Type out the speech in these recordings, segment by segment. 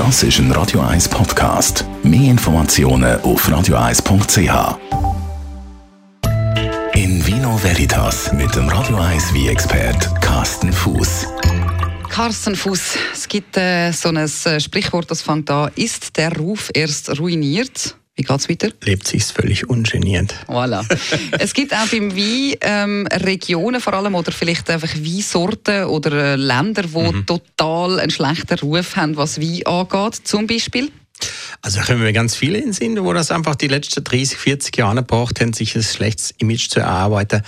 Das ist ein Radio 1 Podcast. Mehr Informationen auf radio1.ch. In Vino Veritas mit dem Radio 1 wie expert Carsten Fuß. Carsten Fuß, es gibt äh, so ein äh, Sprichwort, das fängt an: Ist der Ruf erst ruiniert? Wie geht's weiter? Lebt sich völlig ungeniert. Voilà. es gibt auch beim Wein ähm, Regionen vor allem oder vielleicht einfach Weinsorten oder äh, Länder, die mhm. total einen schlechten Ruf haben, was Wein angeht, zum Beispiel. Also da können wir ganz viele in Sinn, wo das einfach die letzten 30, 40 Jahre braucht, sich ein schlechtes Image zu erarbeiten.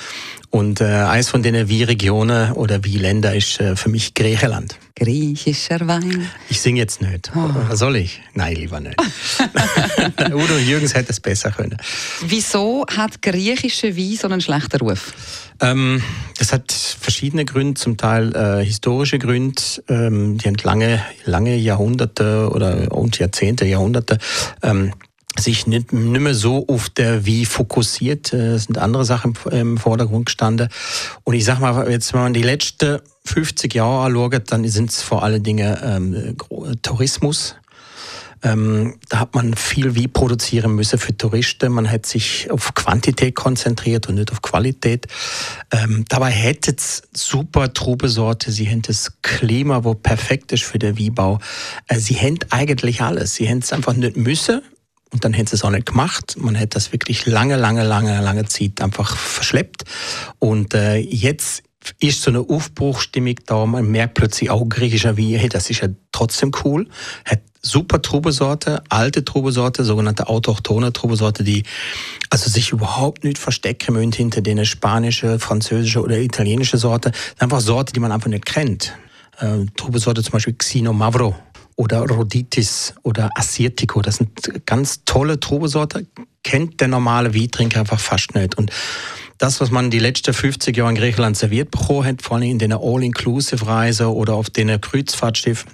Und äh, eins von den wie Regionen oder wie Länder ist äh, für mich Griechenland. Griechischer Wein. Ich singe jetzt nicht. Oh. Soll ich? Nein, lieber nicht. Udo Jürgens hätte es besser können. Wieso hat griechische Wein so einen schlechten Ruf? Ähm, das hat verschiedene Gründe, zum Teil äh, historische Gründe. Ähm, die haben lange, lange Jahrhunderte oder und Jahrzehnte, Jahrhunderte ähm, sich nicht, nicht mehr so auf der Wie fokussiert. Äh, es sind andere Sachen im Vordergrund gestanden. Und ich sag mal, jetzt, wenn man die letzten 50 Jahre anschaut, dann sind es vor allen Dingen ähm, Tourismus. Ähm, da hat man viel wie produzieren müssen für Touristen. Man hat sich auf Quantität konzentriert und nicht auf Qualität. Ähm, dabei hätte es super Trubesorte. Sie haben das Klima, wo perfekt ist für den Wiebau. Äh, sie haben eigentlich alles. Sie haben es einfach nicht müssen. Und dann hätten sie es auch nicht gemacht. Man hätte das wirklich lange, lange, lange, lange Zeit einfach verschleppt. Und äh, jetzt ist so eine Aufbruchstimmung da. Man merkt plötzlich auch griechischer wie, hey, das ist ja trotzdem cool. Hat super Trubesorte, alte Trubesorte, sogenannte autochtone Trubesorte, die also sich überhaupt nicht verstecken müssen hinter den spanische, französische oder italienische Sorte. Einfach Sorte, die man einfach nicht kennt. Äh, Trubesorte zum Beispiel Xino Mavro oder Roditis oder Assyrtiko. Das sind ganz tolle Trubesorte, kennt der normale Weintrinker einfach fast nicht. Und das, was man die letzten 50 Jahre in Griechenland serviert bekommen hat, vor allem in den All-Inclusive-Reisen oder auf den Kreuzfahrtschiffen,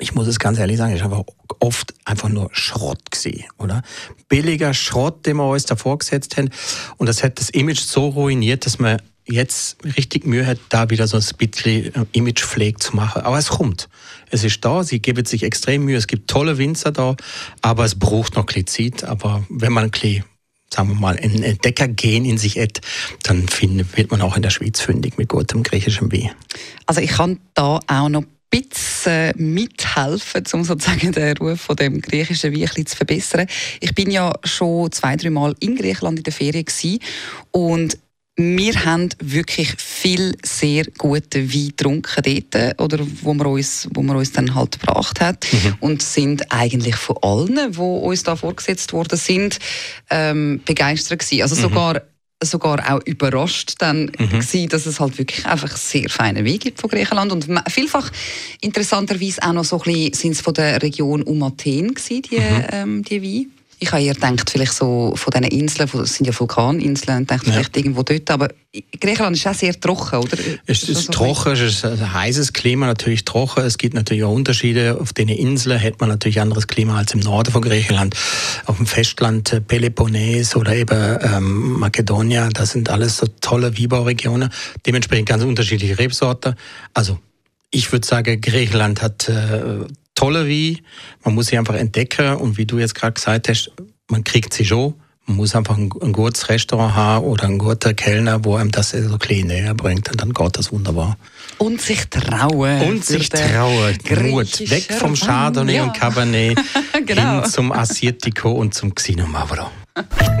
ich muss es ganz ehrlich sagen, ich habe oft einfach nur Schrott gesehen, oder? Billiger Schrott, den wir uns da vorgesetzt haben. Und das hat das Image so ruiniert, dass man jetzt richtig Mühe hat, da wieder so ein bisschen äh, Imagepflege zu machen. Aber es kommt. Es ist da, sie geben sich extrem Mühe. Es gibt tolle Winzer da, aber es braucht noch ein bisschen Zeit. Aber wenn man ein bisschen sagen wir mal, ein Entdeckergehen in sich hat, dann find, wird man auch in der Schweiz fündig mit gutem griechischem Wein. Also ich kann da auch noch bisschen mithelfen, um sozusagen den Ruf von dem griechischen Wein zu verbessern. Ich bin ja schon zwei, drei Mal in Griechenland in der Ferien und wir haben wirklich viel sehr guten Wein getrunken dort, oder wo man uns, wo man uns dann halt gebracht hat mhm. und sind eigentlich von allen, die uns da vorgesetzt worden sind, ähm, begeistert gewesen. Also mhm. sogar sogar auch überrascht dann mhm. gewesen, dass es halt wirklich einfach sehr feine Wein gibt von Griechenland und vielfach interessanterweise auch noch so ein bisschen sind es von der Region um Athen gewesen, die, mhm. ähm, die Weine. Ich habe eher gedacht, vielleicht so von diesen Inseln, das sind ja Vulkaninseln, und dachte ja. vielleicht irgendwo dort, aber Griechenland ist auch sehr trocken, oder? Es ist, ist so trocken, es ist ein heißes Klima, natürlich trocken. Es gibt natürlich auch Unterschiede. Auf den Inseln hat man natürlich anderes Klima als im Norden von Griechenland. Auf dem Festland äh, Peloponnes oder eben ähm, Makedonia, das sind alles so tolle Weinbauregionen. Dementsprechend ganz unterschiedliche Rebsorten. Also ich würde sagen, Griechenland hat äh, tolle wie. Man muss sie einfach entdecken und wie du jetzt gerade gesagt hast, man kriegt sie schon. Man muss einfach ein, ein gutes Restaurant haben oder ein guter Kellner, wo einem das so klein näher bringt und dann geht das wunderbar. Und sich trauen. Und sich trauen. Mut. Weg vom Chardonnay ja. und Cabernet genau. hin zum Assyrtiko und zum Xino